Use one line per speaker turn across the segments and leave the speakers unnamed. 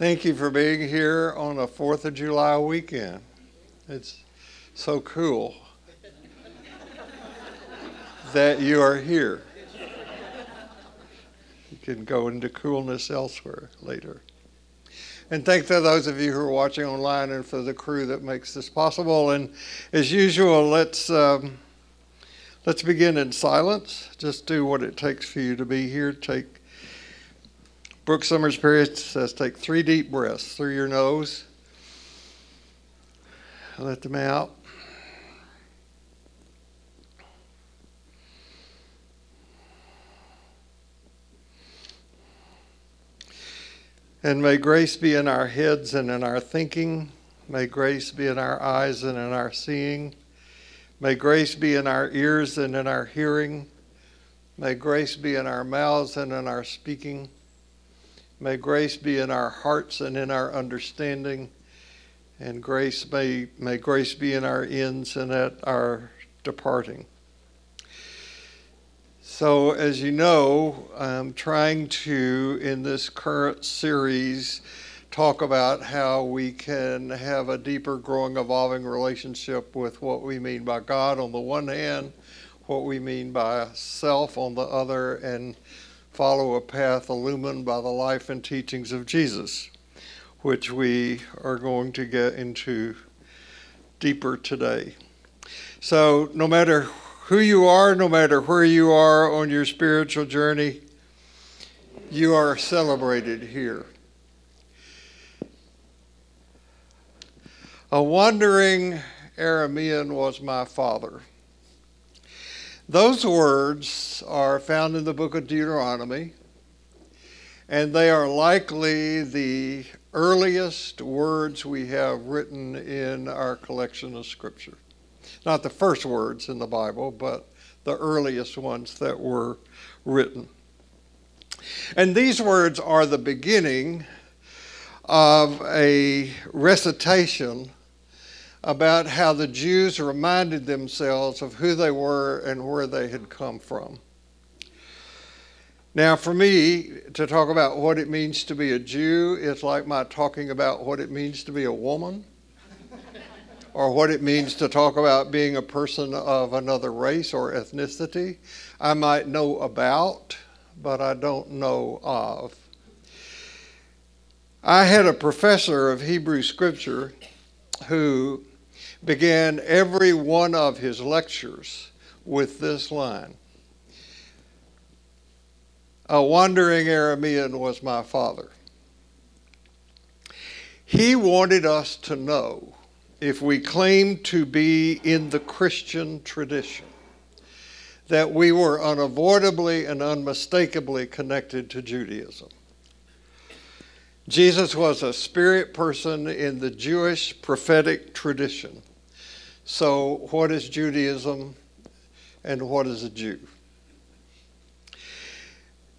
Thank you for being here on a 4th of July weekend. It's so cool that you are here. You can go into coolness elsewhere later. And thank to those of you who are watching online and for the crew that makes this possible. And as usual, let's um, let's begin in silence. Just do what it takes for you to be here. Take Brooke Summers Perry says, take three deep breaths through your nose. Let them out. And may grace be in our heads and in our thinking. May grace be in our eyes and in our seeing. May grace be in our ears and in our hearing. May grace be in our mouths and in our speaking. May grace be in our hearts and in our understanding. And grace may, may grace be in our ends and at our departing. So, as you know, I'm trying to, in this current series, talk about how we can have a deeper, growing, evolving relationship with what we mean by God on the one hand, what we mean by self on the other, and follow a path illumined by the life and teachings of Jesus, which we are going to get into deeper today. So, no matter who you are, no matter where you are on your spiritual journey, you are celebrated here. A wandering Aramean was my father. Those words are found in the book of Deuteronomy, and they are likely the earliest words we have written in our collection of Scripture not the first words in the Bible, but the earliest ones that were written. And these words are the beginning of a recitation about how the Jews reminded themselves of who they were and where they had come from. Now, for me, to talk about what it means to be a Jew is like my talking about what it means to be a woman or what it means to talk about being a person of another race or ethnicity. I might know about, but I don't know of. I had a professor of Hebrew scripture who began every one of his lectures with this line A wandering Aramean was my father. He wanted us to know if we claim to be in the Christian tradition, that we were unavoidably and unmistakably connected to Judaism. Jesus was a spirit person in the Jewish prophetic tradition. So, what is Judaism and what is a Jew?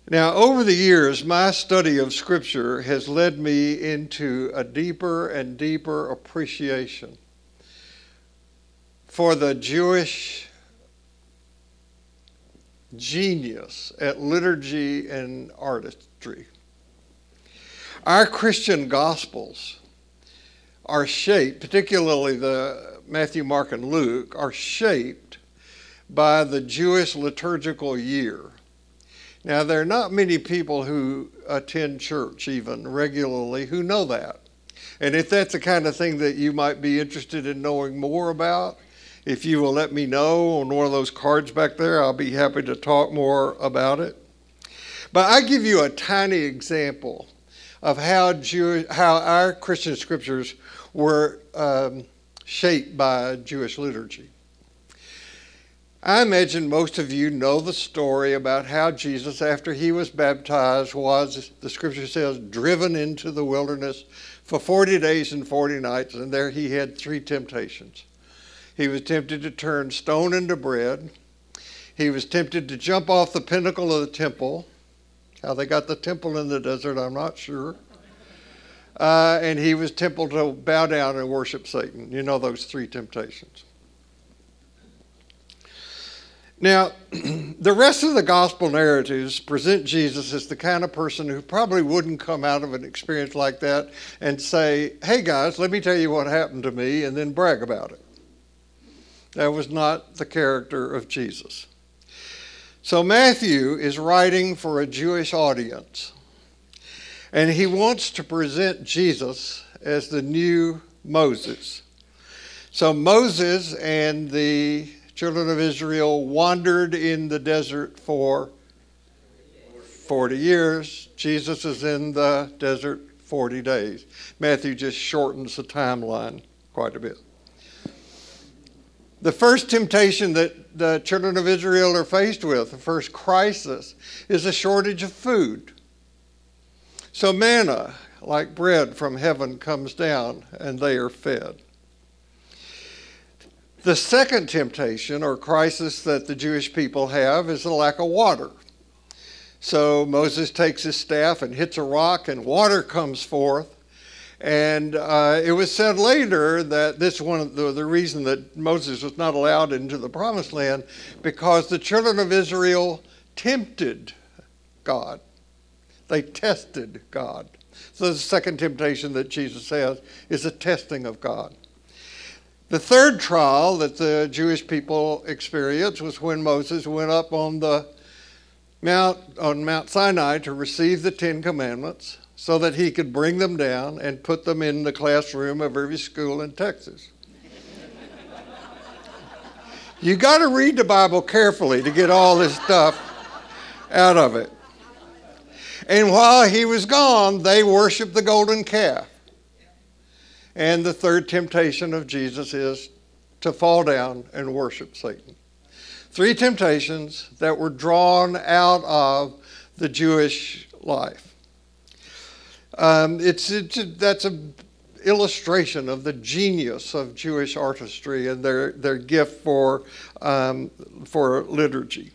Now, over the years, my study of Scripture has led me into a deeper and deeper appreciation for the Jewish genius at liturgy and artistry. Our Christian Gospels are shaped, particularly the Matthew, Mark, and Luke, are shaped by the Jewish liturgical year. Now, there are not many people who attend church even regularly who know that. And if that's the kind of thing that you might be interested in knowing more about, if you will let me know on one of those cards back there, I'll be happy to talk more about it. But I give you a tiny example of how, Jewish, how our Christian scriptures were um, shaped by Jewish liturgy. I imagine most of you know the story about how Jesus, after he was baptized, was, the scripture says, driven into the wilderness for 40 days and 40 nights, and there he had three temptations. He was tempted to turn stone into bread. He was tempted to jump off the pinnacle of the temple. How they got the temple in the desert, I'm not sure. Uh, and he was tempted to bow down and worship Satan. You know those three temptations. Now, the rest of the gospel narratives present Jesus as the kind of person who probably wouldn't come out of an experience like that and say, Hey guys, let me tell you what happened to me, and then brag about it. That was not the character of Jesus. So Matthew is writing for a Jewish audience, and he wants to present Jesus as the new Moses. So Moses and the children of Israel wandered in the desert for 40 years. Jesus is in the desert 40 days. Matthew just shortens the timeline quite a bit. The first temptation that the children of Israel are faced with, the first crisis, is a shortage of food. So manna, like bread from heaven, comes down and they are fed. The second temptation or crisis that the Jewish people have is the lack of water. So Moses takes his staff and hits a rock, and water comes forth. And uh, it was said later that this one of the, the reason that Moses was not allowed into the promised land because the children of Israel tempted God. They tested God. So the second temptation that Jesus has is a testing of God. The third trial that the Jewish people experienced was when Moses went up on the Mount on Mount Sinai to receive the Ten Commandments so that he could bring them down and put them in the classroom of every school in Texas. you got to read the Bible carefully to get all this stuff out of it. And while he was gone, they worshiped the golden calf. And the third temptation of Jesus is to fall down and worship Satan. Three temptations that were drawn out of the Jewish life. Um, it's, it's that's an illustration of the genius of Jewish artistry and their, their gift for, um, for liturgy.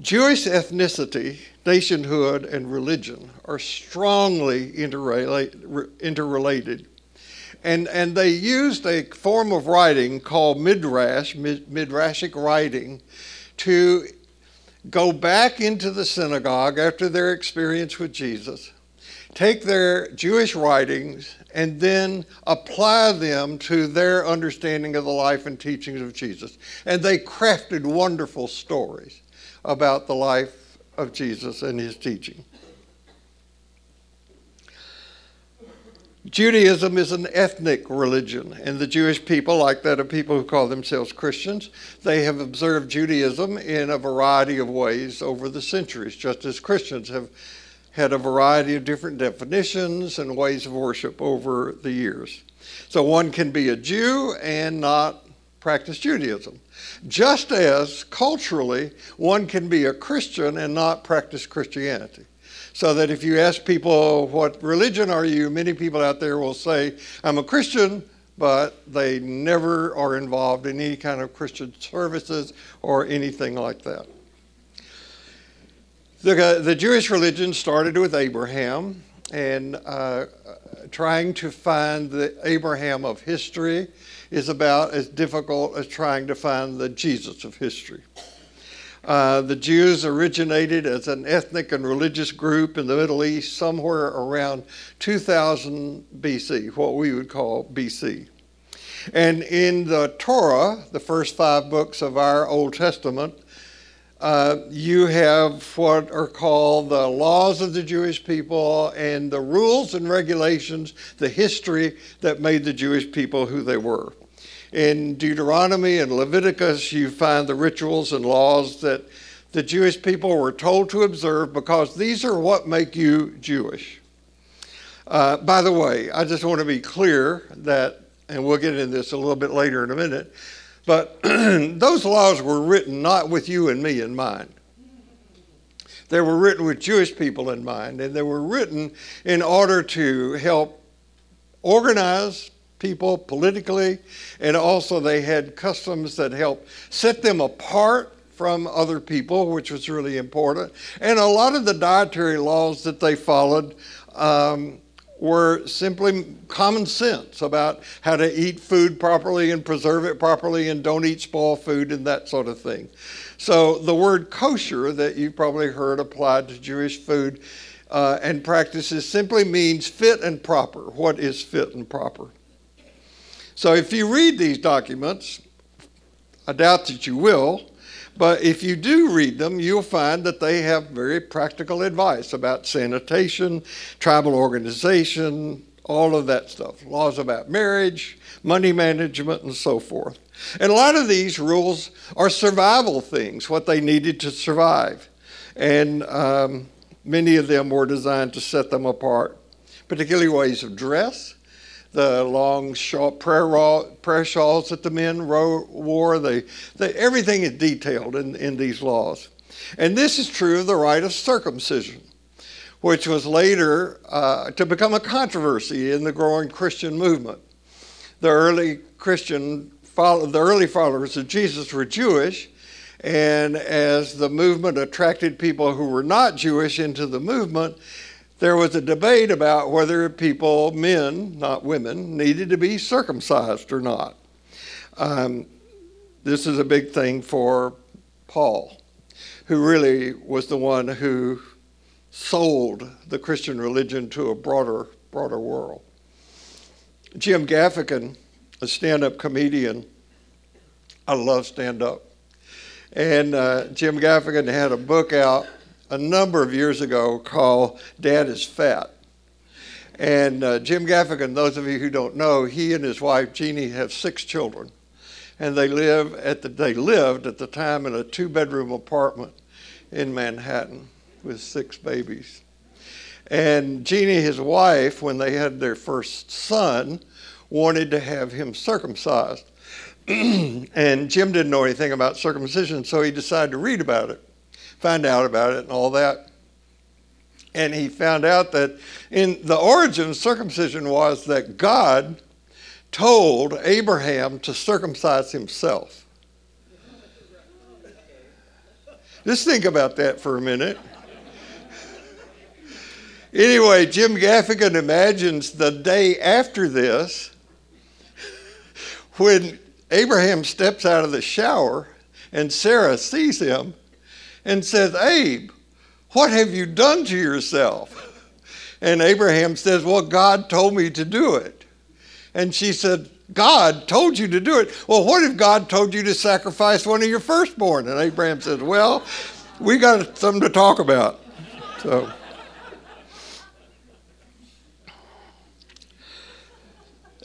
Jewish ethnicity, nationhood, and religion are strongly interrelated. And, and they used a form of writing called midrash, midrashic writing, to go back into the synagogue after their experience with Jesus, take their Jewish writings, and then apply them to their understanding of the life and teachings of Jesus. And they crafted wonderful stories about the life of Jesus and his teaching. Judaism is an ethnic religion, and the Jewish people, like that of people who call themselves Christians, they have observed Judaism in a variety of ways over the centuries, just as Christians have had a variety of different definitions and ways of worship over the years. So one can be a Jew and not practice Judaism. Just as culturally, one can be a Christian and not practice Christianity. So that if you ask people, what religion are you? Many people out there will say, I'm a Christian, but they never are involved in any kind of Christian services or anything like that. The, the Jewish religion started with Abraham and uh, trying to find the Abraham of history is about as difficult as trying to find the Jesus of history. Uh, the Jews originated as an ethnic and religious group in the Middle East somewhere around 2000 BC, what we would call BC. And in the Torah, the first five books of our Old Testament, uh, you have what are called the laws of the Jewish people and the rules and regulations, the history that made the Jewish people who they were. In Deuteronomy and Leviticus, you find the rituals and laws that the Jewish people were told to observe because these are what make you Jewish. Uh, by the way, I just want to be clear that, and we'll get into this a little bit later in a minute, but those laws were written not with you and me in mind. They were written with Jewish people in mind, and they were written in order to help organize people politically, and also they had customs that helped set them apart from other people, which was really important. And a lot of the dietary laws that they followed um, were simply common sense about how to eat food properly and preserve it properly and don't eat spoiled food and that sort of thing. So the word kosher that you've probably heard applied to Jewish food uh, and practices simply means fit and proper. What is fit and proper? So if you read these documents, I doubt that you will, but if you do read them, you'll find that they have very practical advice about sanitation, tribal organization, all of that stuff, laws about marriage, money management, and so forth. And a lot of these rules are survival things, what they needed to survive. And um, many of them were designed to set them apart, particularly ways of dress, the long short prayer, prayer shawls that the men wore. They, everything is detailed in, in these laws. And this is true of the rite of circumcision, which was later uh, to become a controversy in the growing Christian movement. The early Christian, follow, the early followers of Jesus were Jewish, and as the movement attracted people who were not Jewish into the movement, there was a debate about whether people, men, not women, needed to be circumcised or not. Um, this is a big thing for Paul, who really was the one who sold the Christian religion to a broader, broader world. Jim Gaffigan, a stand up comedian, I love stand up. And uh, Jim Gaffigan had a book out a number of years ago called Dad is Fat. And uh, Jim Gaffigan, those of you who don't know, he and his wife Jeannie have six children. And they live at the, they lived at the time in a two bedroom apartment in Manhattan with six babies. And Jeannie, his wife, when they had their first son, wanted to have him circumcised. and Jim didn't know anything about circumcision, so he decided to read about it find out about it and all that. And he found out that in the origin of circumcision was that God told Abraham to circumcise himself. Just think about that for a minute. Anyway, Jim Gaffigan imagines the day after this when Abraham steps out of the shower and Sarah sees him and says, Abe, what have you done to yourself? And Abraham says, Well, God told me to do it. And she said, God told you to do it. Well, what if God told you to sacrifice one of your firstborn? And Abraham says, Well, we got something to talk about. So.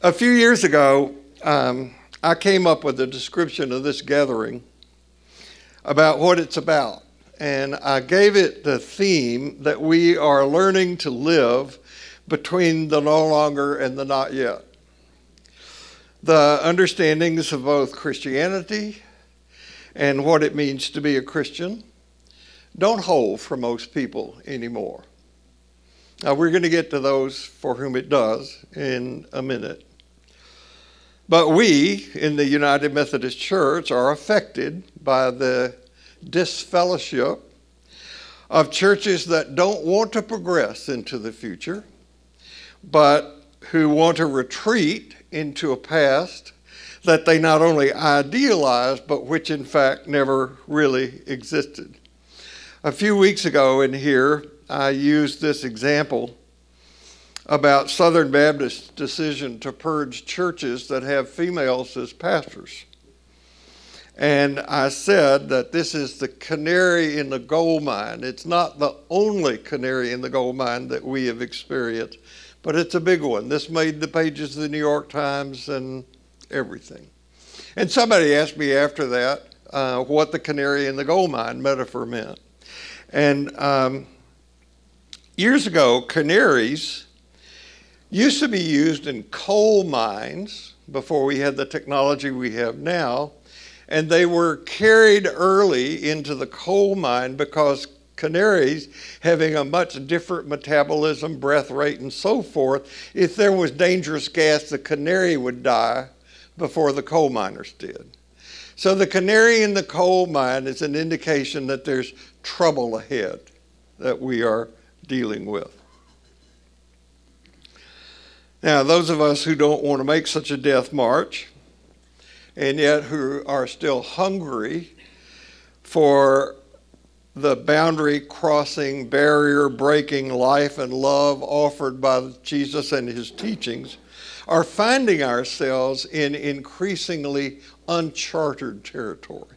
A few years ago, um, I came up with a description of this gathering about what it's about and I gave it the theme that we are learning to live between the no longer and the not yet. The understandings of both Christianity and what it means to be a Christian don't hold for most people anymore. Now, we're going to get to those for whom it does in a minute. But we in the United Methodist Church are affected by the disfellowship of churches that don't want to progress into the future, but who want to retreat into a past that they not only idealize, but which in fact never really existed. A few weeks ago in here, I used this example about Southern Baptist's decision to purge churches that have females as pastors. And I said that this is the canary in the gold mine. It's not the only canary in the gold mine that we have experienced, but it's a big one. This made the pages of the New York Times and everything. And somebody asked me after that uh, what the canary in the gold mine metaphor meant. And um, years ago, canaries used to be used in coal mines before we had the technology we have now and they were carried early into the coal mine because canaries having a much different metabolism, breath rate, and so forth, if there was dangerous gas, the canary would die before the coal miners did. So the canary in the coal mine is an indication that there's trouble ahead that we are dealing with. Now, those of us who don't want to make such a death march, and yet who are still hungry for the boundary crossing, barrier breaking life and love offered by Jesus and his teachings, are finding ourselves in increasingly uncharted territory.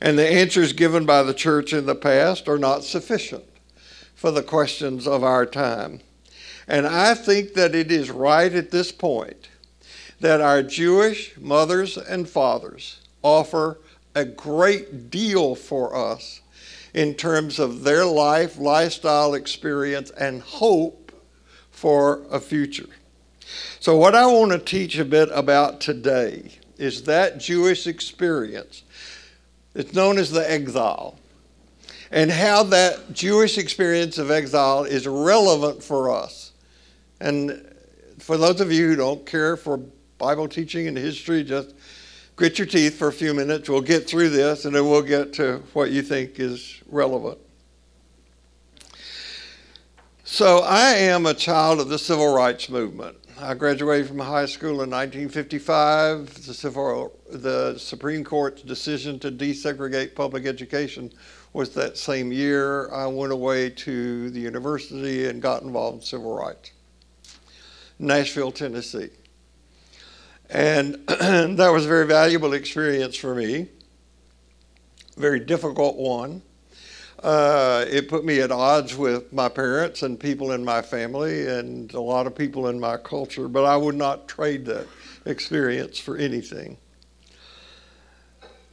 And the answers given by the church in the past are not sufficient for the questions of our time. And I think that it is right at this point that our Jewish mothers and fathers offer a great deal for us in terms of their life, lifestyle experience, and hope for a future. So, what I want to teach a bit about today is that Jewish experience. It's known as the exile, and how that Jewish experience of exile is relevant for us. And for those of you who don't care for Bible teaching and history, just grit your teeth for a few minutes. We'll get through this and then we'll get to what you think is relevant. So, I am a child of the civil rights movement. I graduated from high school in 1955. The, civil, the Supreme Court's decision to desegregate public education was that same year. I went away to the university and got involved in civil rights. Nashville, Tennessee. And that was a very valuable experience for me, very difficult one. Uh, it put me at odds with my parents and people in my family and a lot of people in my culture, but I would not trade that experience for anything.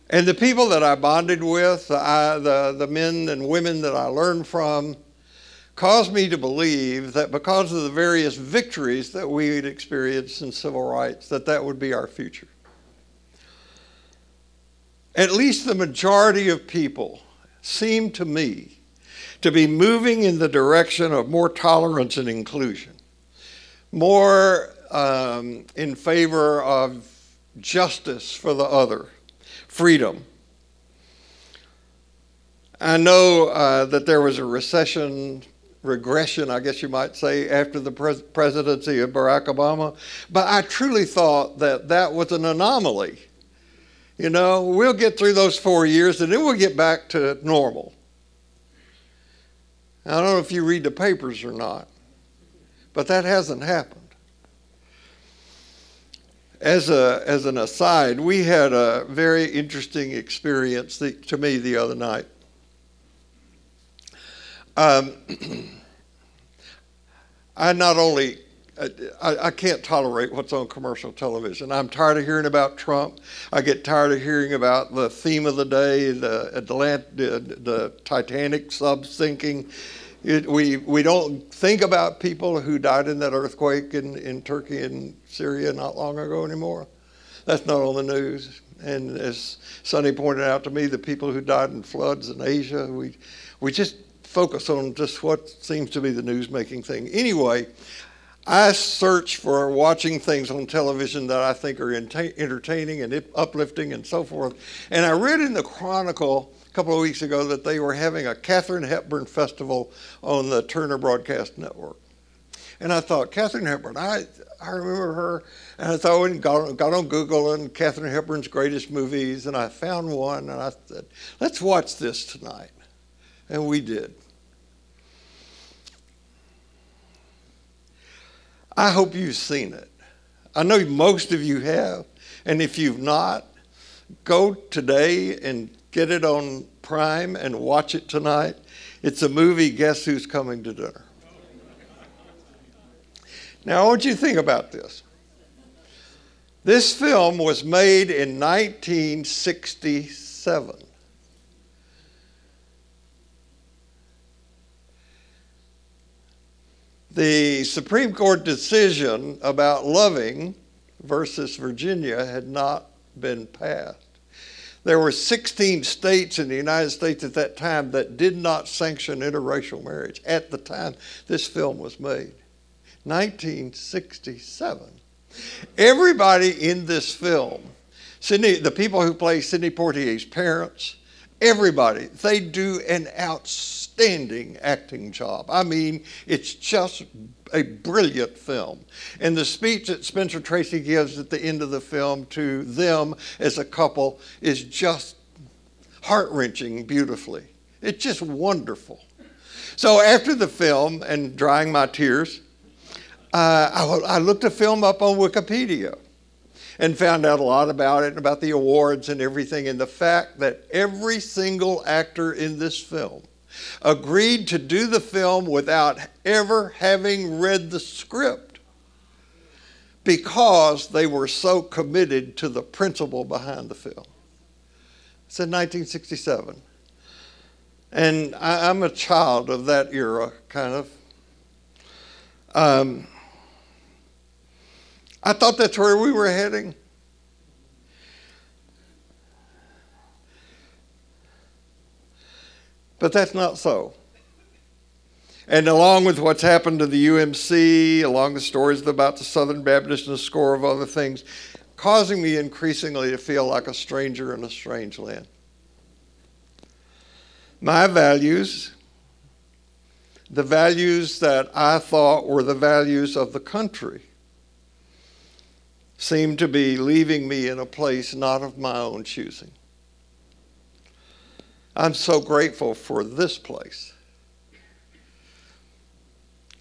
And the people that I bonded with, I, the, the men and women that I learned from, caused me to believe that because of the various victories that we had experienced in civil rights, that that would be our future. At least the majority of people seem to me to be moving in the direction of more tolerance and inclusion, more um, in favor of justice for the other, freedom. I know uh, that there was a recession regression, I guess you might say, after the pres- presidency of Barack Obama. But I truly thought that that was an anomaly. You know, we'll get through those four years and then we'll get back to normal. I don't know if you read the papers or not, but that hasn't happened. As, a, as an aside, we had a very interesting experience to me the other night. Um, I not only I, I, can't tolerate what's on commercial television. I'm tired of hearing about Trump. I get tired of hearing about the theme of the day, the Atlant- the, the Titanic sub sinking. It, we we don't think about people who died in that earthquake in, in Turkey and Syria not long ago anymore. That's not on the news. And as Sonny pointed out to me, the people who died in floods in Asia, we we just focus on just what seems to be the news making thing. Anyway, I search for watching things on television that I think are entertaining and uplifting and so forth. And I read in the Chronicle a couple of weeks ago that they were having a Katharine Hepburn festival on the Turner Broadcast Network. And I thought, Katharine Hepburn, I, I remember her. And I thought, oh, and got, got on Google and Katharine Hepburn's greatest movies, and I found one, and I said, let's watch this tonight. And we did. I hope you've seen it. I know most of you have. And if you've not, go today and get it on Prime and watch it tonight. It's a movie, Guess Who's Coming to Dinner? Now, I want you to think about this. This film was made in 1967. The Supreme Court decision about Loving versus Virginia had not been passed. There were 16 states in the United States at that time that did not sanction interracial marriage at the time this film was made. 1967. Everybody in this film, Sidney, the people who play Sidney Poitier's parents, everybody, they do an outstanding acting job. I mean, it's just a brilliant film. And the speech that Spencer Tracy gives at the end of the film to them as a couple is just heart wrenching beautifully. It's just wonderful. So after the film and drying my tears, uh, I, I looked the film up on Wikipedia and found out a lot about it and about the awards and everything, and the fact that every single actor in this film agreed to do the film without ever having read the script because they were so committed to the principle behind the film. It's in 1967. And I, am a child of that era, kind of. Um, I thought that's where we were heading. But that's not so. And along with what's happened to the UMC, along the stories about the Southern Baptist and a score of other things, causing me increasingly to feel like a stranger in a strange land. My values, the values that I thought were the values of the country, seem to be leaving me in a place not of my own choosing. I'm so grateful for this place.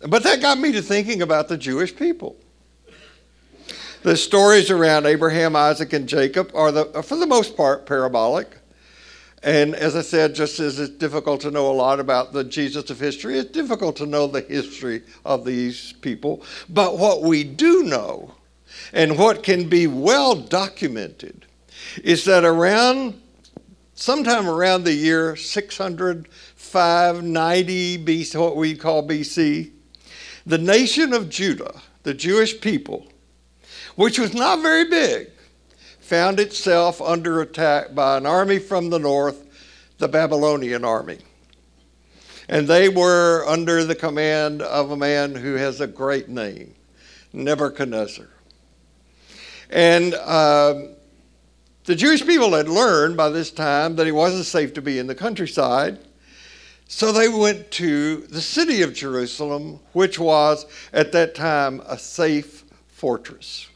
But that got me to thinking about the Jewish people. The stories around Abraham, Isaac, and Jacob are, the, for the most part, parabolic. And as I said, just as it's difficult to know a lot about the Jesus of history, it's difficult to know the history of these people. But what we do know, and what can be well documented, is that around sometime around the year 600, 590 BC, what we call BC, the nation of Judah, the Jewish people, which was not very big, found itself under attack by an army from the north, the Babylonian army. And they were under the command of a man who has a great name, Nebuchadnezzar. And um, the Jewish people had learned by this time that it wasn't safe to be in the countryside. So they went to the city of Jerusalem, which was at that time a safe fortress.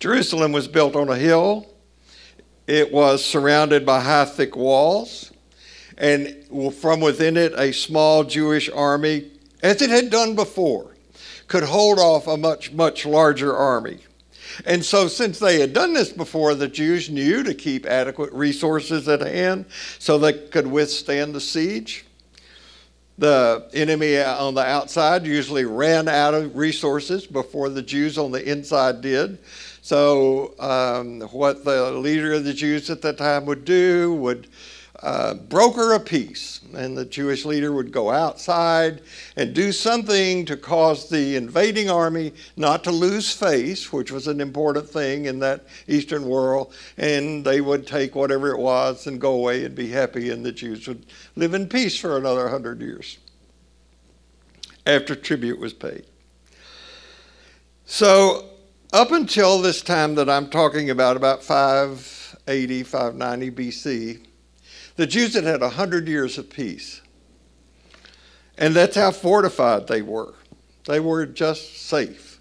Jerusalem was built on a hill. It was surrounded by high, thick walls. And from within it, a small Jewish army, as it had done before, could hold off a much, much larger army. And so, since they had done this before, the Jews knew to keep adequate resources at hand so they could withstand the siege. The enemy on the outside usually ran out of resources before the Jews on the inside did. So, um, what the leader of the Jews at that time would do would broker a peace, and the Jewish leader would go outside and do something to cause the invading army not to lose face, which was an important thing in that Eastern world, and they would take whatever it was and go away and be happy, and the Jews would live in peace for another hundred years after tribute was paid. So, up until this time that I'm talking about, about 580, 590 BC, the Jews had had 100 years of peace. And that's how fortified they were. They were just safe.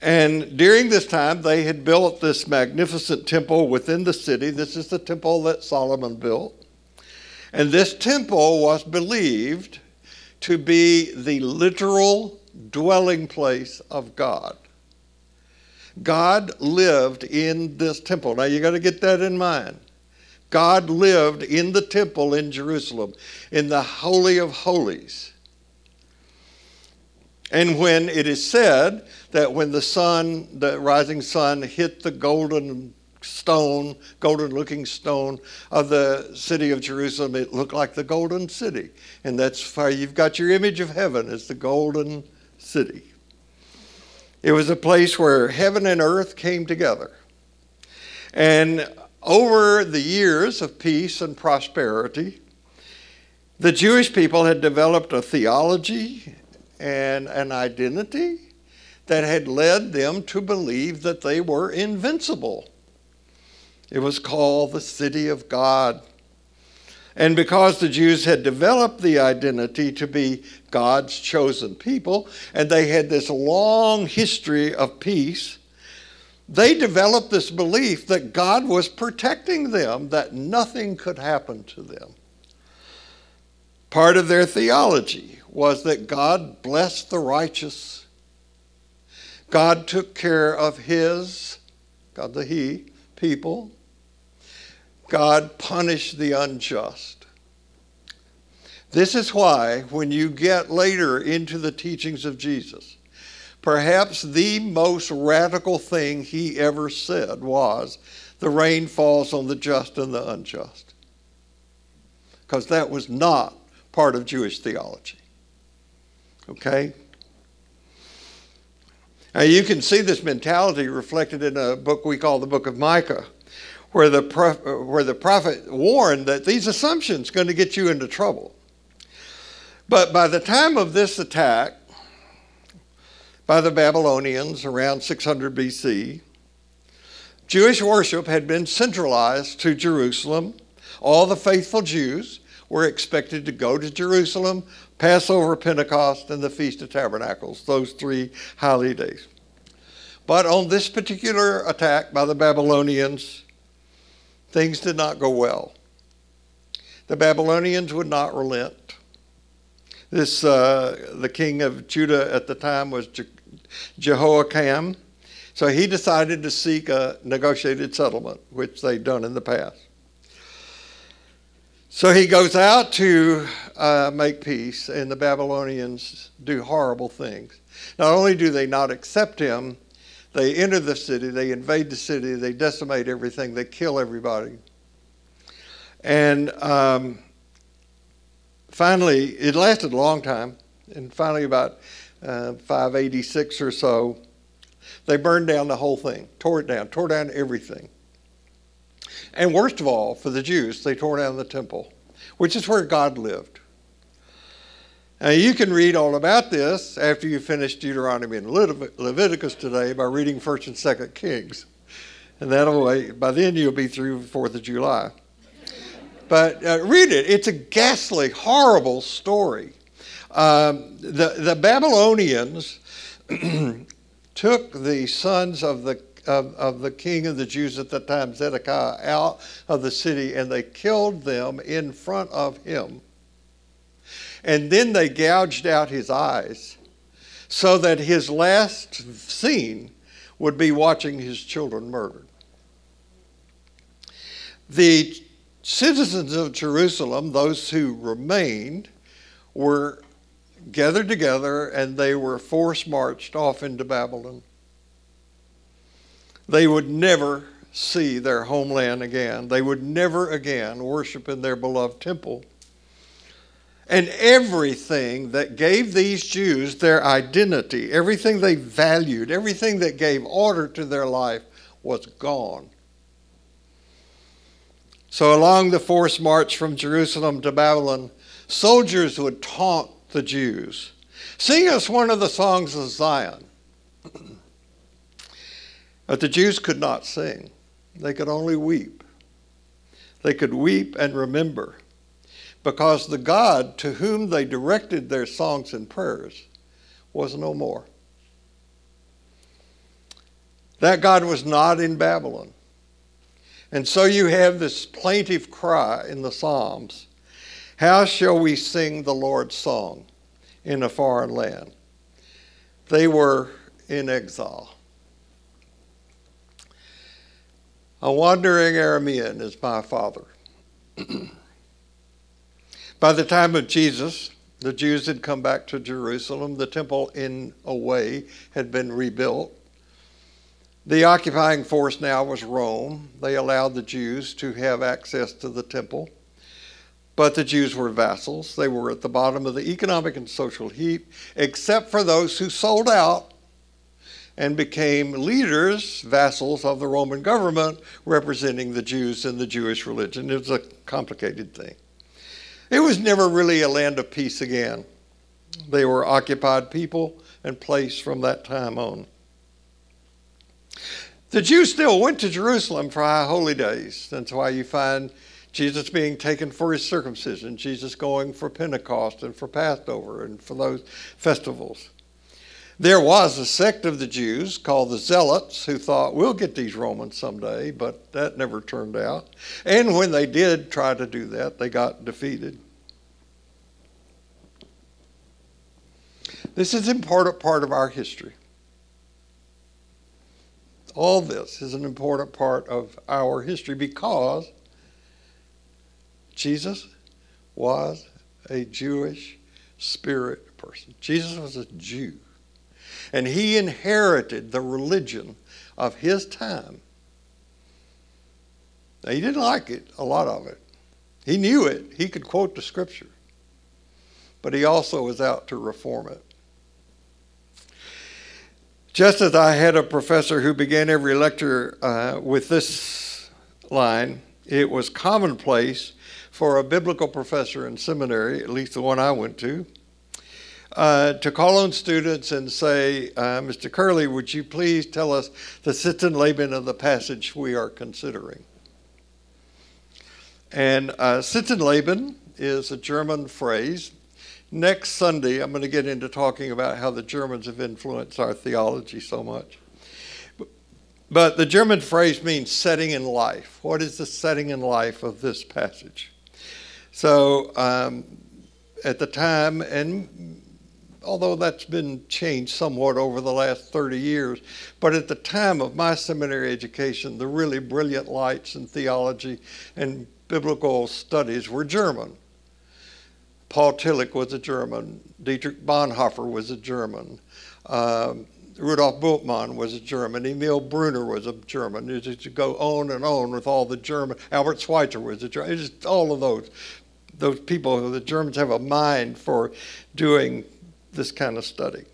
And during this time, they had built this magnificent temple within the city. This is the temple that Solomon built. And this temple was believed to be the literal dwelling place of God. God lived in this temple. Now you got to get that in mind. God lived in the temple in Jerusalem, in the Holy of Holies. And when it is said that when the sun, the rising sun, hit the golden stone, golden looking stone of the city of Jerusalem, it looked like the golden city. And that's why you've got your image of heaven as the golden city. It was a place where heaven and earth came together. And over the years of peace and prosperity, the Jewish people had developed a theology and an identity that had led them to believe that they were invincible. It was called the city of God. And because the Jews had developed the identity to be God's chosen people, and they had this long history of peace, they developed this belief that God was protecting them, that nothing could happen to them. Part of their theology was that God blessed the righteous. God took care of his, God the He, people. God punished the unjust. This is why, when you get later into the teachings of Jesus, perhaps the most radical thing he ever said was, The rain falls on the just and the unjust. Because that was not part of Jewish theology. Okay? Now, you can see this mentality reflected in a book we call the Book of Micah, where the, where the prophet warned that these assumptions are going to get you into trouble. But by the time of this attack by the Babylonians around 600 BC, Jewish worship had been centralized to Jerusalem. All the faithful Jews were expected to go to Jerusalem, Passover, Pentecost, and the Feast of Tabernacles, those three holidays. But on this particular attack by the Babylonians, things did not go well. The Babylonians would not relent. This, uh, the king of Judah at the time was Je- Jehoiakim. So he decided to seek a negotiated settlement, which they'd done in the past. So he goes out to uh, make peace, and the Babylonians do horrible things. Not only do they not accept him, they enter the city, they invade the city, they decimate everything, they kill everybody. And um, finally, it lasted a long time, and finally, about uh, 586 or so, they burned down the whole thing, tore it down, tore down everything. And worst of all, for the Jews, they tore down the temple, which is where God lived. Now, you can read all about this after you finish Deuteronomy and Leviticus today by reading 1st and 2nd Kings. And that'll way, by then you'll be through 4th of July. But uh, read it. It's a ghastly, horrible story. Um, the, the Babylonians took the sons of the of, of the king of the Jews at the time, Zedekiah, out of the city and they killed them in front of him. And then they gouged out his eyes so that his last scene would be watching his children murdered. The citizens of Jerusalem, those who remained, were gathered together and they were force marched off into Babylon they would never see their homeland again. They would never again worship in their beloved temple. And everything that gave these Jews their identity, everything they valued, everything that gave order to their life was gone. So, along the forced march from Jerusalem to Babylon, soldiers would taunt the Jews. Sing us one of the songs of Zion. But the Jews could not sing, they could only weep. They could weep and remember because the God to whom they directed their songs and prayers was no more. That God was not in Babylon. And so you have this plaintive cry in the Psalms How shall we sing the Lord's song in a foreign land? They were in exile. A wandering Aramean is my father. By the time of Jesus, the Jews had come back to Jerusalem. The temple, in a way, had been rebuilt. The occupying force now was Rome. They allowed the Jews to have access to the temple. But the Jews were vassals. They were at the bottom of the economic and social heap, except for those who sold out and became leaders, vassals of the Roman government, representing the Jews and the Jewish religion. It was a complicated thing. It was never really a land of peace again. They were occupied people and place from that time on. The Jews still went to Jerusalem for high holy days. That's why you find Jesus being taken for his circumcision, Jesus going for Pentecost and for Passover and for those festivals. There was a sect of the Jews called the Zealots who thought, we'll get these Romans someday, but that never turned out. And when they did try to do that, they got defeated. This is an important part of our history. All this is an important part of our history because Jesus was a Jewish spirit person. Jesus was a Jew. And he inherited the religion of his time. Now, he didn't like it, a lot of it. He knew it, he could quote the scripture. But he also was out to reform it. Just as I had a professor who began every lecture uh, with this line, it was commonplace for a biblical professor in seminary, at least the one I went to, uh, to call on students and say, uh, Mr. Curley, would you please tell us the Sitz im Leben of the passage we are considering? And uh, Sitz im Leben is a German phrase. Next Sunday, I'm going to get into talking about how the Germans have influenced our theology so much. But the German phrase means setting in life. What is the setting in life of this passage? So, um, at the time, and although that's been changed somewhat over the last 30 years. But at the time of my seminary education, the really brilliant lights in theology and biblical studies were German. Paul Tillich was a German. Dietrich Bonhoeffer was a German. Um, Rudolf Bultmann was a German. Emil Brunner was a German. You just go on and on with all the German. Albert Schweitzer was a German. Just all of those, those people. The Germans have a mind for doing this kind of study.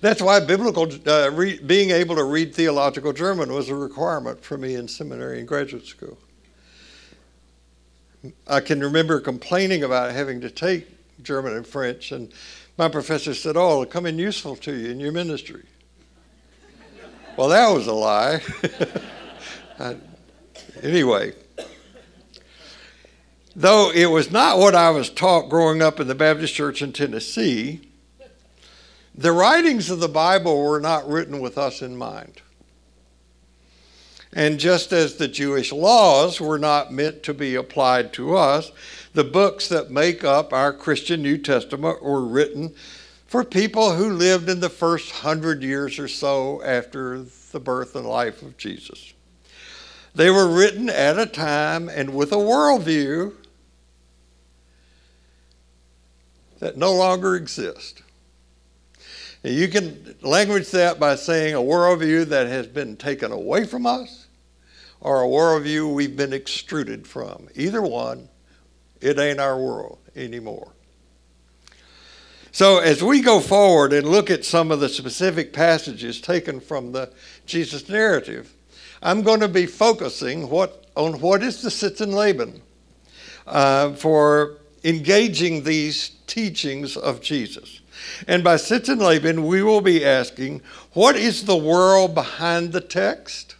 That's why biblical uh, re- being able to read theological German was a requirement for me in seminary and graduate school. I can remember complaining about having to take German and French, and my professor said, "Oh, it'll come in useful to you in your ministry." well, that was a lie. I, anyway, Though it was not what I was taught growing up in the Baptist church in Tennessee, the writings of the Bible were not written with us in mind. And just as the Jewish laws were not meant to be applied to us, the books that make up our Christian New Testament were written for people who lived in the first hundred years or so after the birth and life of Jesus. They were written at a time and with a worldview that no longer exists. You can language that by saying a worldview that has been taken away from us or a worldview we've been extruded from. Either one, it ain't our world anymore. So, as we go forward and look at some of the specific passages taken from the Jesus narrative, I'm going to be focusing what, on what is the Sitz im Leben uh, for engaging these teachings of Jesus. And by Sitz im Leben, we will be asking, what is the world behind the text?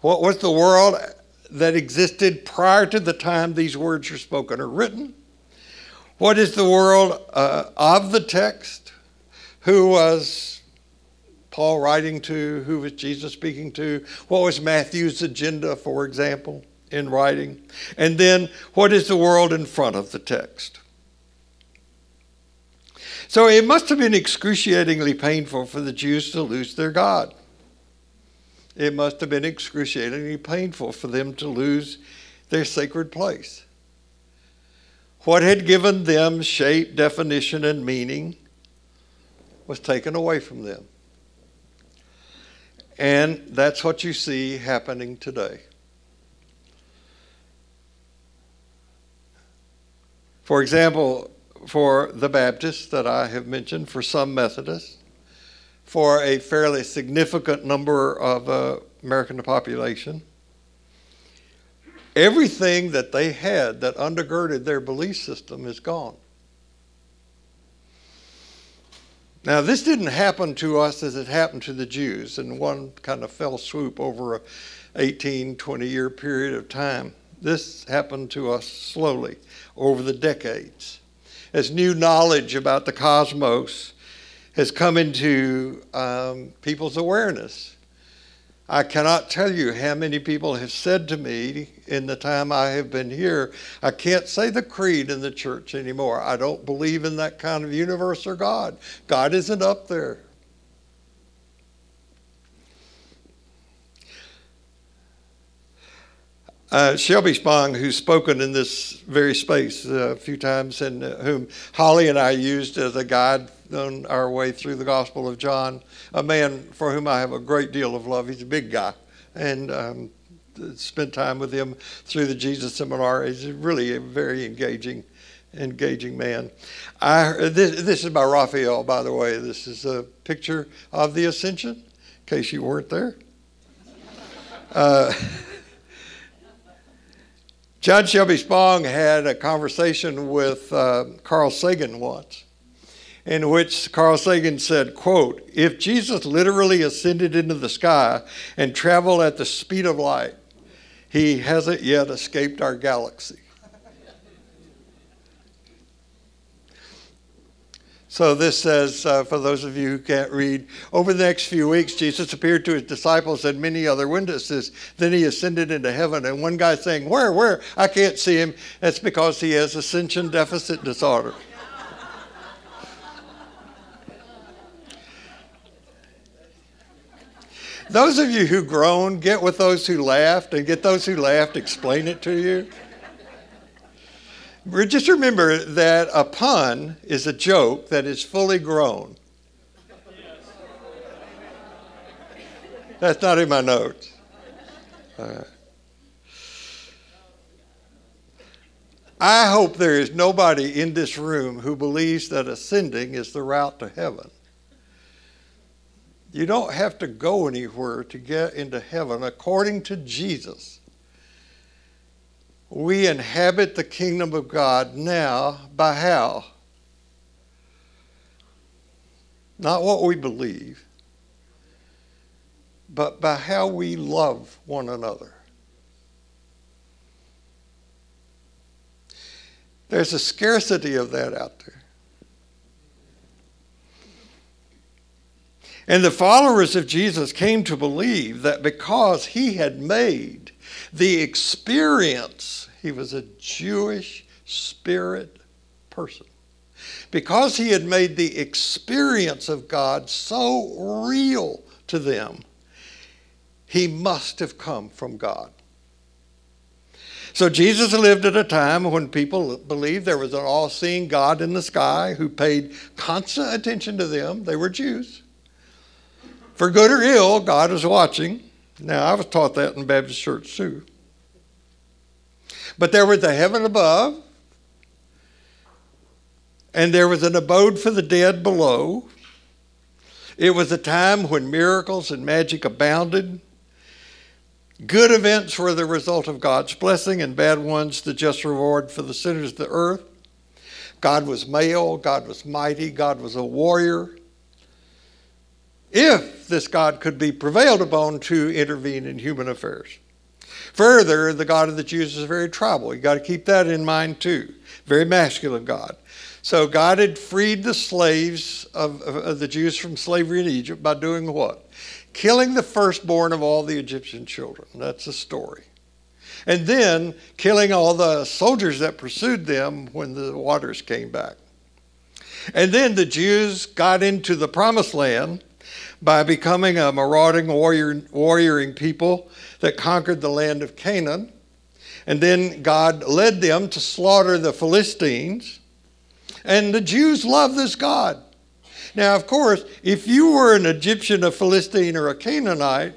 What was the world that existed prior to the time these words are spoken or written? What is the world uh, of the text? Who was Paul writing to? Who was Jesus speaking to? What was Matthew's agenda, for example, in writing? And then, what is the world in front of the text? So it must have been excruciatingly painful for the Jews to lose their God. It must have been excruciatingly painful for them to lose their sacred place. What had given them shape, definition, and meaning was taken away from them. And that's what you see happening today. For example, for the Baptists that I have mentioned, for some Methodists, for a fairly significant number of uh, American population. Everything that they had that undergirded their belief system is gone. Now, this didn't happen to us as it happened to the Jews in one kind of fell swoop over a 18, 20 year period of time. This happened to us slowly over the decades. As new knowledge about the cosmos has come into um, people's awareness, I cannot tell you how many people have said to me in the time I have been here, I can't say the creed in the church anymore. I don't believe in that kind of universe or God. God isn't up there. Uh, Shelby Spong, who's spoken in this very space uh, a few times, and uh, whom Holly and I used as a guide on our way through the Gospel of John, a man for whom I have a great deal of love. He's a big guy, and um, spent time with him through the Jesus Seminar. He's really a very engaging, engaging man. I, this, this is by Raphael, by the way. This is a picture of the Ascension, in case you weren't there. John Shelby Spong had a conversation with uh, Carl Sagan once, in which Carl Sagan said, quote, if Jesus literally ascended into the sky and traveled at the speed of light, he hasn't yet escaped our galaxy. So this says, uh, for those of you who can't read, over the next few weeks, Jesus appeared to his disciples and many other witnesses. Then he ascended into heaven. And one guy saying, Where, where? I can't see him. That's because he has ascension deficit disorder. those of you who groan, get with those who laughed, and get those who laughed explain it to you. Just remember that a pun is a joke that is fully grown. That's not in my notes. I hope there is nobody in this room who believes that ascending is the route to heaven. You don't have to go anywhere to get into heaven according to Jesus we inhabit the kingdom of God now by how? Not what we believe, but by how we love one another. There's a scarcity of that out there. And the followers of Jesus came to believe that because he had made the experience, he was a Jewish spirit person. Because he had made the experience of God so real to them, he must have come from God. So Jesus lived at a time when people believed there was an all seeing God in the sky who paid constant attention to them. They were Jews. For good or ill, God was watching. Now, I was taught that in Baptist church too. But there was a heaven above, and there was an abode for the dead below. It was a time when miracles and magic abounded. Good events were the result of God's blessing, and bad ones the just reward for the sinners of the earth. God was male, God was mighty, God was a warrior. If this God could be prevailed upon to intervene in human affairs. Further, the God of the Jews is very tribal. You got to keep that in mind too. Very masculine God. So God had freed the slaves of, of, of, the Jews from slavery in Egypt by doing what? Killing the firstborn of all the Egyptian children. That's the story. And then killing all the soldiers that pursued them when the waters came back. And then the Jews got into the promised land by becoming a marauding warrior, warrioring people that conquered the land of Canaan. And then God led them to slaughter the Philistines. And the Jews love this God. Now, of course, if you were an Egyptian, a Philistine, or a Canaanite,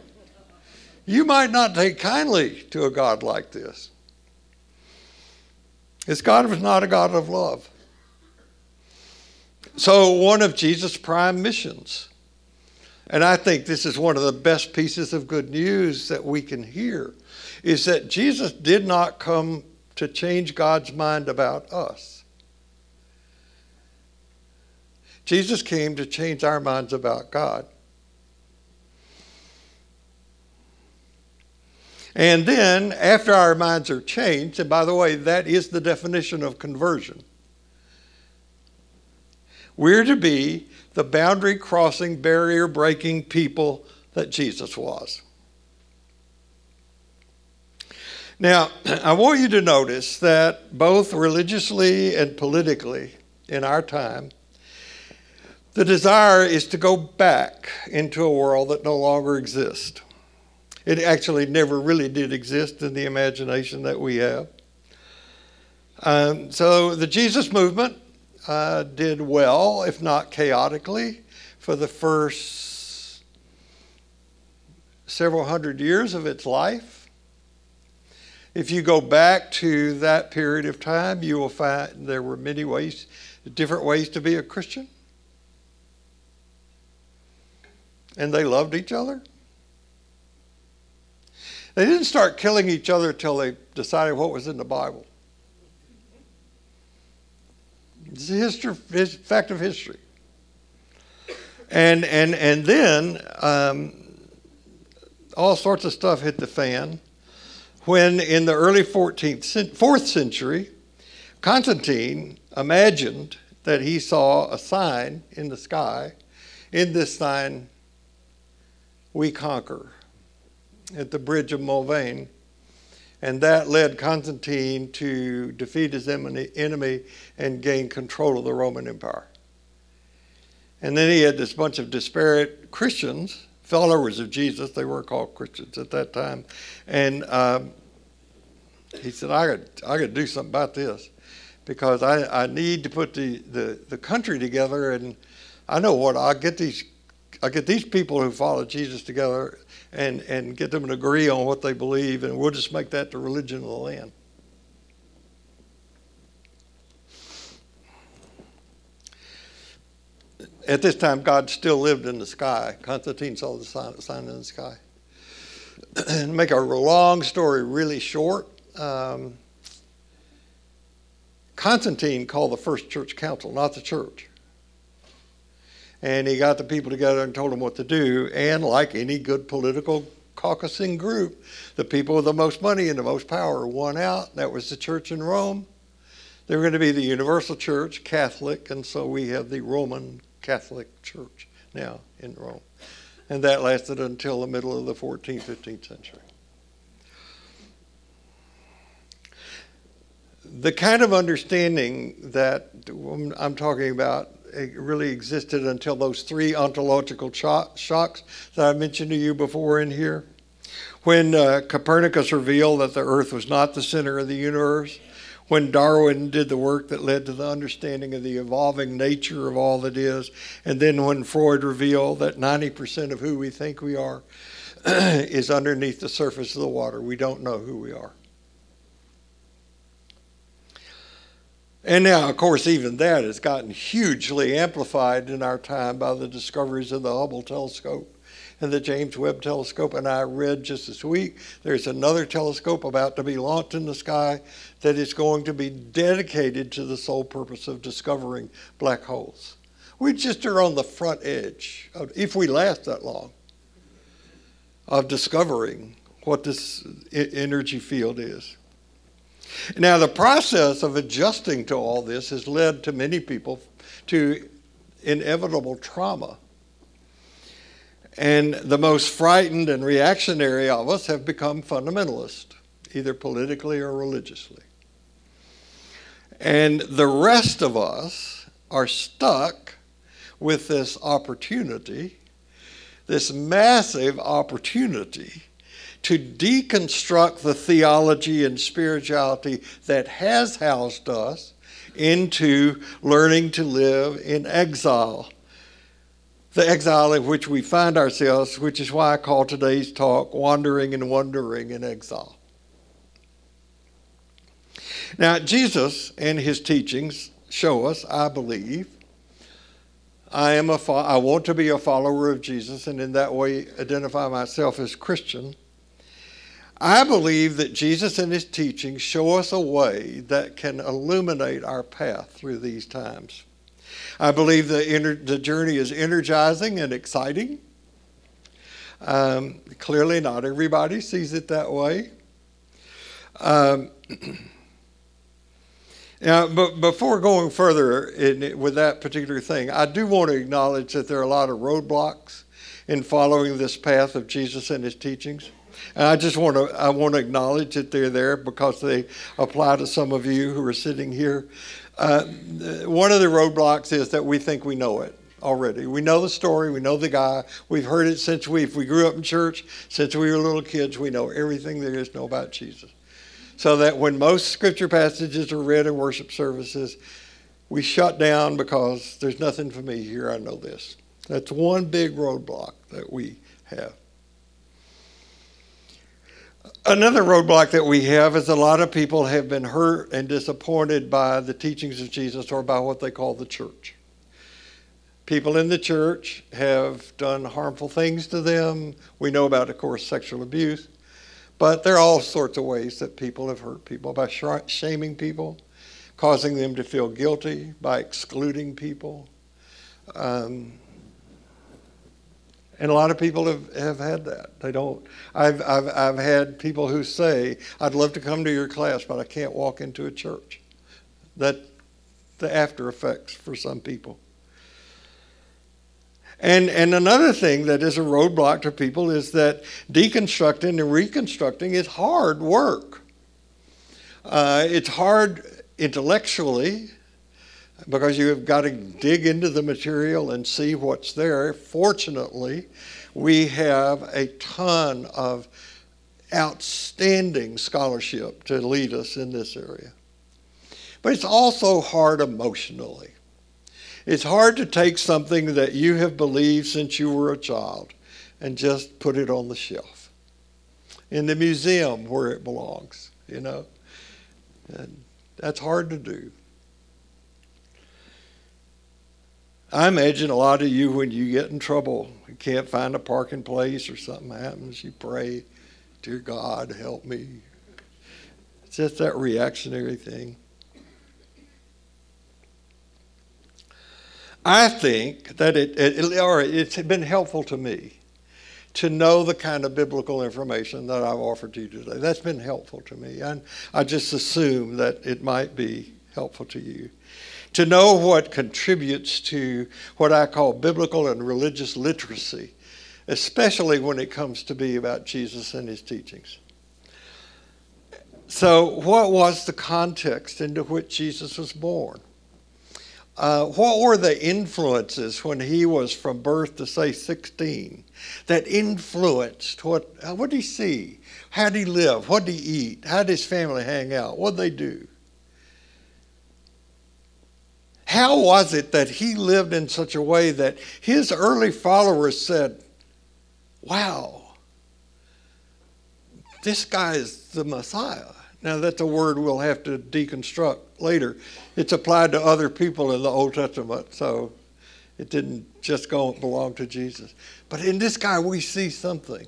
you might not take kindly to a God like this. This God was not a God of love. So, one of Jesus' prime missions and I think this is one of the best pieces of good news that we can hear is that Jesus did not come to change God's mind about us. Jesus came to change our minds about God. And then, after our minds are changed, and by the way, that is the definition of conversion, we're to be the boundary crossing, barrier breaking people that Jesus was. Now, I want you to notice that both religiously and politically in our time, the desire is to go back into a world that no longer exists. It actually never really did exist in the imagination that we have. Um, so the Jesus movement uh, did well, if not chaotically, for the first several hundred years of its life. If you go back to that period of time, you will find there were many ways, different ways to be a Christian. And they loved each other. They didn't start killing each other until they decided what was in the Bible. It's a history, fact of history. And, and, and then um, all sorts of stuff hit the fan when in the early 14th, 4th century, Constantine imagined that he saw a sign in the sky. In this sign, we conquer at the bridge of Mulvaney. And that led Constantine to defeat his enemy and gain control of the Roman Empire. And then he had this bunch of disparate Christians, followers of Jesus. They weren't called Christians at that time. And um, he said, I got, I to do something about this because I, I need to put the, the, the country together. And I know what, I'll get these, I'll get these people who follow Jesus together and, and get them to agree on what they believe, and we'll just make that the religion of the land. At this time, God still lived in the sky. Constantine saw the sign, sign in the sky. and make a long story really short, um, Constantine called the first church council, not the church and he got the people together and told them what to do. And like any good political caucusing group, the people with the most money and the most power won out. That was the church in Rome. They were going to be the universal church, Catholic, and so we have the Roman Catholic Church now in Rome. And that lasted until the middle of the 14th, 15th century. The kind of understanding that I'm talking about really existed until those three ontological shocks that I mentioned to you before in here. When uh, Copernicus revealed that the earth was not the center of the universe, when Darwin did the work that led to the understanding of the evolving nature of all that is, and then when Freud revealed that 90% of who we think we are is underneath the surface of the water. We don't know who we are. And now, of course, even that has gotten hugely amplified in our time by the discoveries of the Hubble telescope and the James Webb telescope. And I read just this week there's another telescope about to be launched in the sky that is going to be dedicated to the sole purpose of discovering black holes. We just are on the front edge, of, if we last that long, of discovering what this energy field is. Now, the process of adjusting to all this has led to many people to inevitable trauma. And the most frightened and reactionary of us have become fundamentalist, either politically or religiously. And the rest of us are stuck with this opportunity, this massive opportunity to deconstruct the theology and spirituality that has housed us into learning to live in exile. The exile in which we find ourselves, which is why I call today's talk Wandering and Wondering in Exile. Now, Jesus and his teachings show us, I believe, I am a fo- I want to be a follower of Jesus and in that way identify myself as Christian. I believe that Jesus and his teachings show us a way that can illuminate our path through these times. I believe the, ener- the journey is energizing and exciting. Um, clearly, not everybody sees it that way. Um, now, but before going further in, with that particular thing, I do want to acknowledge that there are a lot of roadblocks in following this path of Jesus and his teachings. And I just want to I want to acknowledge that they're there because they apply to some of you who are sitting here. Uh, one of the roadblocks is that we think we know it already. We know the story, we know the guy, we've heard it since we if we grew up in church, since we were little kids, we know everything there is to know about Jesus. So that when most scripture passages are read in worship services, we shut down because there's nothing for me here, I know this. That's one big roadblock that we have. Another roadblock that we have is a lot of people have been hurt and disappointed by the teachings of Jesus or by what they call the church. People in the church have done harmful things to them. We know about, of course, sexual abuse. But there are all sorts of ways that people have hurt people by shaming people, causing them to feel guilty, by excluding people. Um, and a lot of people have, have had that. They don't. I've, I've, I've had people who say, I'd love to come to your class, but I can't walk into a church. That the after effects for some people. And, and another thing that is a roadblock to people is that deconstructing and reconstructing is hard work. Uh, it's hard intellectually because you've got to dig into the material and see what's there. Fortunately, we have a ton of outstanding scholarship to lead us in this area. But it's also hard emotionally. It's hard to take something that you have believed since you were a child and just put it on the shelf in the museum where it belongs, you know. And that's hard to do. I imagine a lot of you, when you get in trouble, you can't find a parking place or something happens, you pray, Dear God, help me. It's just that reactionary thing. I think that it, it, or it's been helpful to me to know the kind of biblical information that I've offered to you today. That's been helpful to me. And I just assume that it might be helpful to you. To know what contributes to what I call biblical and religious literacy, especially when it comes to be about Jesus and his teachings. So, what was the context into which Jesus was born? Uh, what were the influences when he was from birth to say 16 that influenced what what did he see? How did he live? What did he eat? How did his family hang out? What did they do how was it that he lived in such a way that his early followers said wow this guy is the messiah now, that's a word we'll have to deconstruct later. It's applied to other people in the Old Testament, so it didn't just go belong to Jesus. But in this guy, we see something.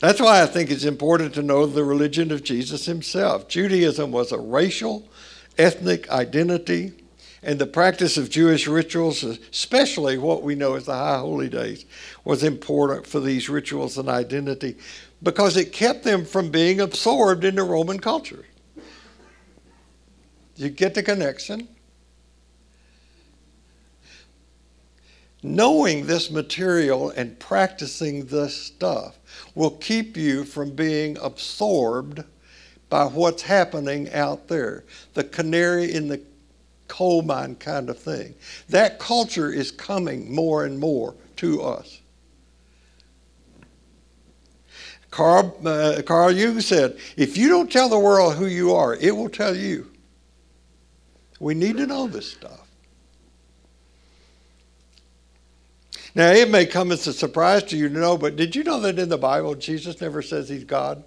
That's why I think it's important to know the religion of Jesus himself. Judaism was a racial, ethnic identity, and the practice of Jewish rituals, especially what we know as the High Holy Days, was important for these rituals and identity because it kept them from being absorbed into Roman culture. You get the connection? Knowing this material and practicing this stuff will keep you from being absorbed by what's happening out there. The canary in the coal mine kind of thing. That culture is coming more and more to us. Carl, uh, Carl Jung said, if you don't tell the world who you are, it will tell you. We need to know this stuff. Now, it may come as a surprise to you to know, but did you know that in the Bible, Jesus never says he's God?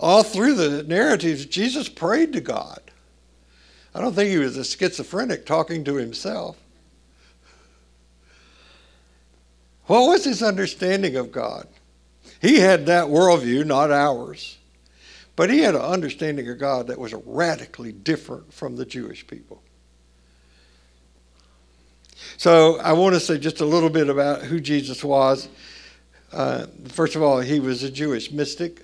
All through the narratives, Jesus prayed to God. I don't think he was a schizophrenic talking to himself. What was his understanding of God? He had that worldview, not ours. But he had an understanding of God that was radically different from the Jewish people. So I want to say just a little bit about who Jesus was. Uh, first of all, he was a Jewish mystic.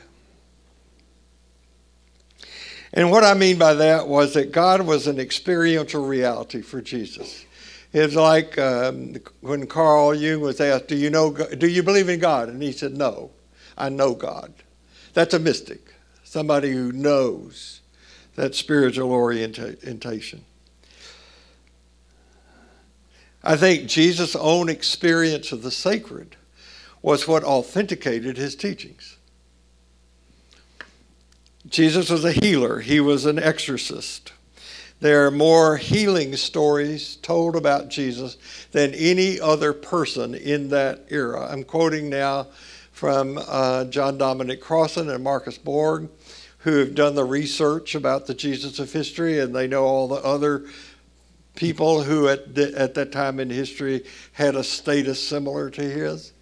And what I mean by that was that God was an experiential reality for Jesus. It's like um, when Carl Jung was asked, "Do you know? Do you believe in God?" and he said, "No, I know God." That's a mystic, somebody who knows that spiritual orientation. I think Jesus' own experience of the sacred was what authenticated his teachings. Jesus was a healer, he was an exorcist. There are more healing stories told about Jesus than any other person in that era. I'm quoting now from uh, John Dominic Crossan and Marcus Borg, who have done the research about the Jesus of history, and they know all the other people who at, the, at that time in history had a status similar to his.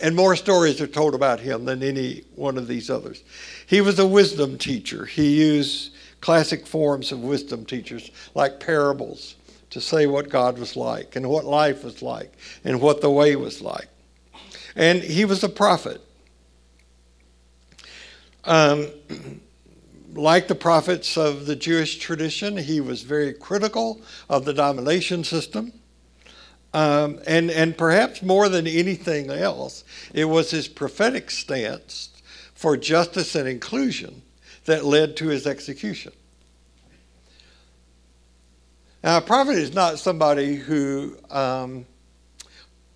And more stories are told about him than any one of these others. He was a wisdom teacher. He used classic forms of wisdom teachers, like parables, to say what God was like and what life was like and what the way was like. And he was a prophet. Um, like the prophets of the Jewish tradition, he was very critical of the domination system. Um, and, and perhaps more than anything else, it was his prophetic stance for justice and inclusion that led to his execution. Now, a prophet is not somebody who um,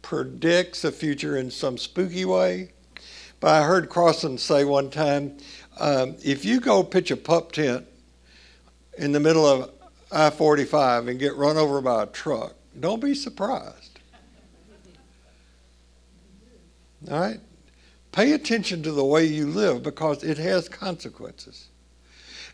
predicts a future in some spooky way. But I heard Crossan say one time um, if you go pitch a pup tent in the middle of I 45 and get run over by a truck, don't be surprised. All right? Pay attention to the way you live because it has consequences.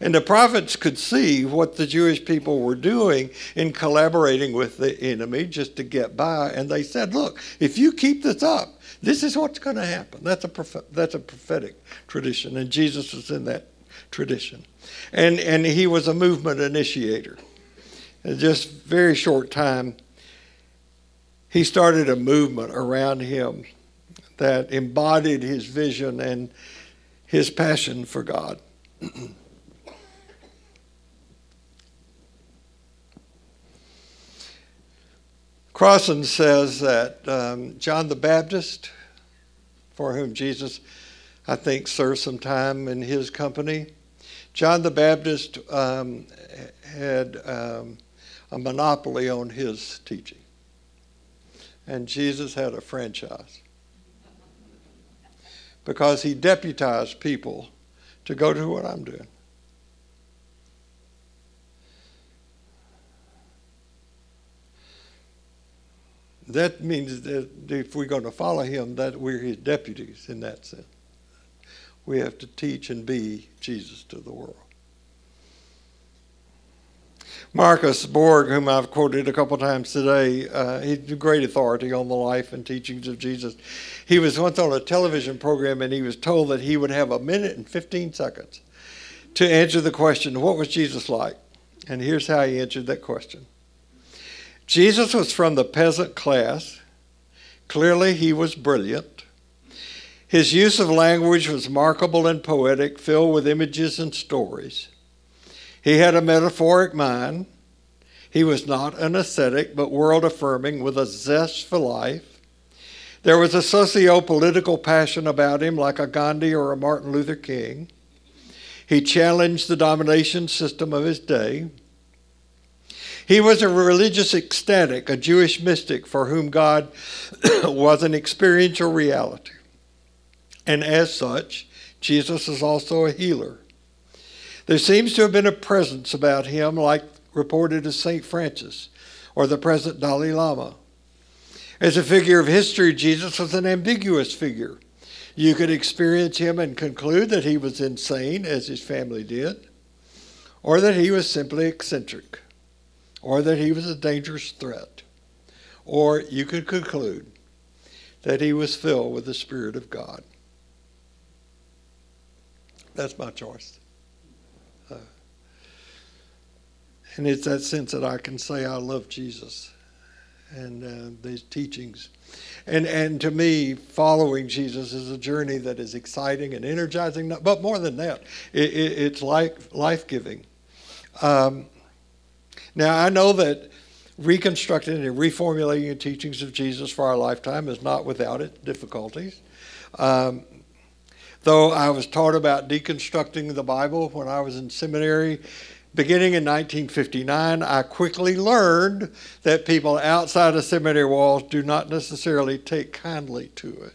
And the prophets could see what the Jewish people were doing in collaborating with the enemy just to get by. And they said, look, if you keep this up, this is what's going to happen. That's a, that's a prophetic tradition. And Jesus was in that tradition. And, and he was a movement initiator. In just very short time, he started a movement around him that embodied his vision and his passion for God. Crossan says that um, John the Baptist, for whom Jesus, I think, served some time in his company, John the Baptist um, had um, a monopoly on his teaching. And Jesus had a franchise because he deputized people to go do what I'm doing. That means that if we're going to follow him, that we're his deputies in that sense. We have to teach and be Jesus to the world. Marcus Borg, whom I've quoted a couple times today, uh, he's a great authority on the life and teachings of Jesus. He was once on a television program and he was told that he would have a minute and 15 seconds to answer the question, What was Jesus like? And here's how he answered that question Jesus was from the peasant class. Clearly, he was brilliant. His use of language was markable and poetic, filled with images and stories. He had a metaphoric mind. He was not an ascetic, but world affirming with a zest for life. There was a socio political passion about him, like a Gandhi or a Martin Luther King. He challenged the domination system of his day. He was a religious ecstatic, a Jewish mystic for whom God was an experiential reality. And as such, Jesus is also a healer. There seems to have been a presence about him, like reported as St. Francis or the present Dalai Lama. As a figure of history, Jesus was an ambiguous figure. You could experience him and conclude that he was insane, as his family did, or that he was simply eccentric or that he was a dangerous threat, or you could conclude that he was filled with the Spirit of God. That's my choice. Uh, and it's that sense that I can say I love Jesus and uh, these teachings. And, and to me, following Jesus is a journey that is exciting and energizing, but more than that, it, it, it's life, life-giving. Um, now, I know that reconstructing and reformulating the teachings of Jesus for our lifetime is not without its difficulties. Um, though I was taught about deconstructing the Bible when I was in seminary, beginning in 1959, I quickly learned that people outside of seminary walls do not necessarily take kindly to it.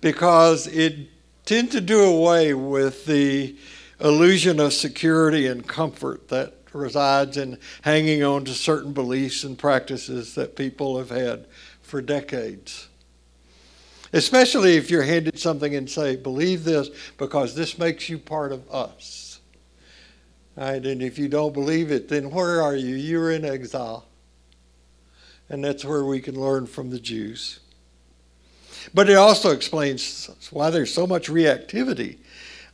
because it tends to do away with the illusion of security and comfort that resides in hanging on to certain beliefs and practices that people have had for decades. Especially if you're handed something and say, believe this because this makes you part of us. Right? And if you don't believe it, then where are you? You're in exile. And that's where we can learn from the Jews. But it also explains why there's so much reactivity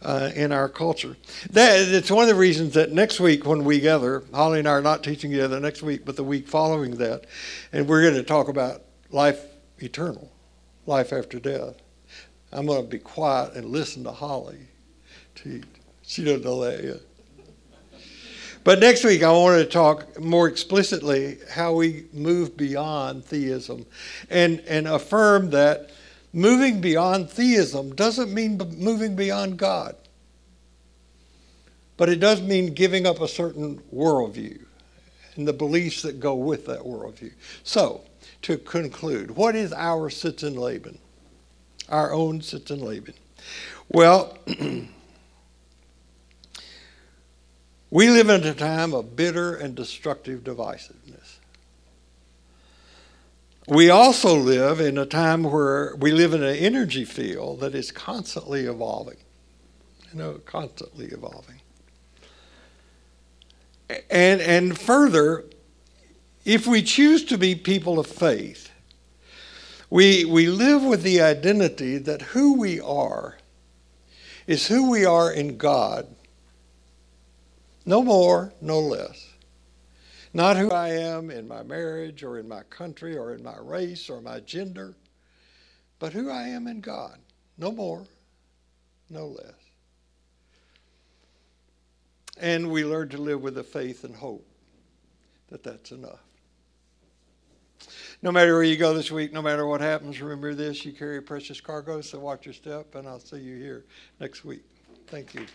uh, in our culture. That, it's one of the reasons that next week when we gather, Holly and I are not teaching together next week, but the week following that, and we're going to talk about life eternal, life after death. I'm going to be quiet and listen to Holly. She doesn't know that yet. But next week, I wanted to talk more explicitly how we move beyond theism and, and affirm that moving beyond theism doesn't mean moving beyond God, but it does mean giving up a certain worldview and the beliefs that go with that worldview. So, to conclude, what is our Sitz im Leben? Our own Sitz im Leben. Well, we live in a time of bitter and destructive divisiveness. We also live in a time where we live in an energy field that is constantly evolving. You know, constantly evolving. And, and further, if we choose to be people of faith, we, we live with the identity that who we are is who we are in God. No more, no less. Not who I am in my marriage or in my country or in my race or my gender, but who I am in God. No more, no less. And we learn to live with the faith and hope that that's enough. No matter where you go this week, no matter what happens, remember this you carry precious cargo, so watch your step, and I'll see you here next week. Thank you.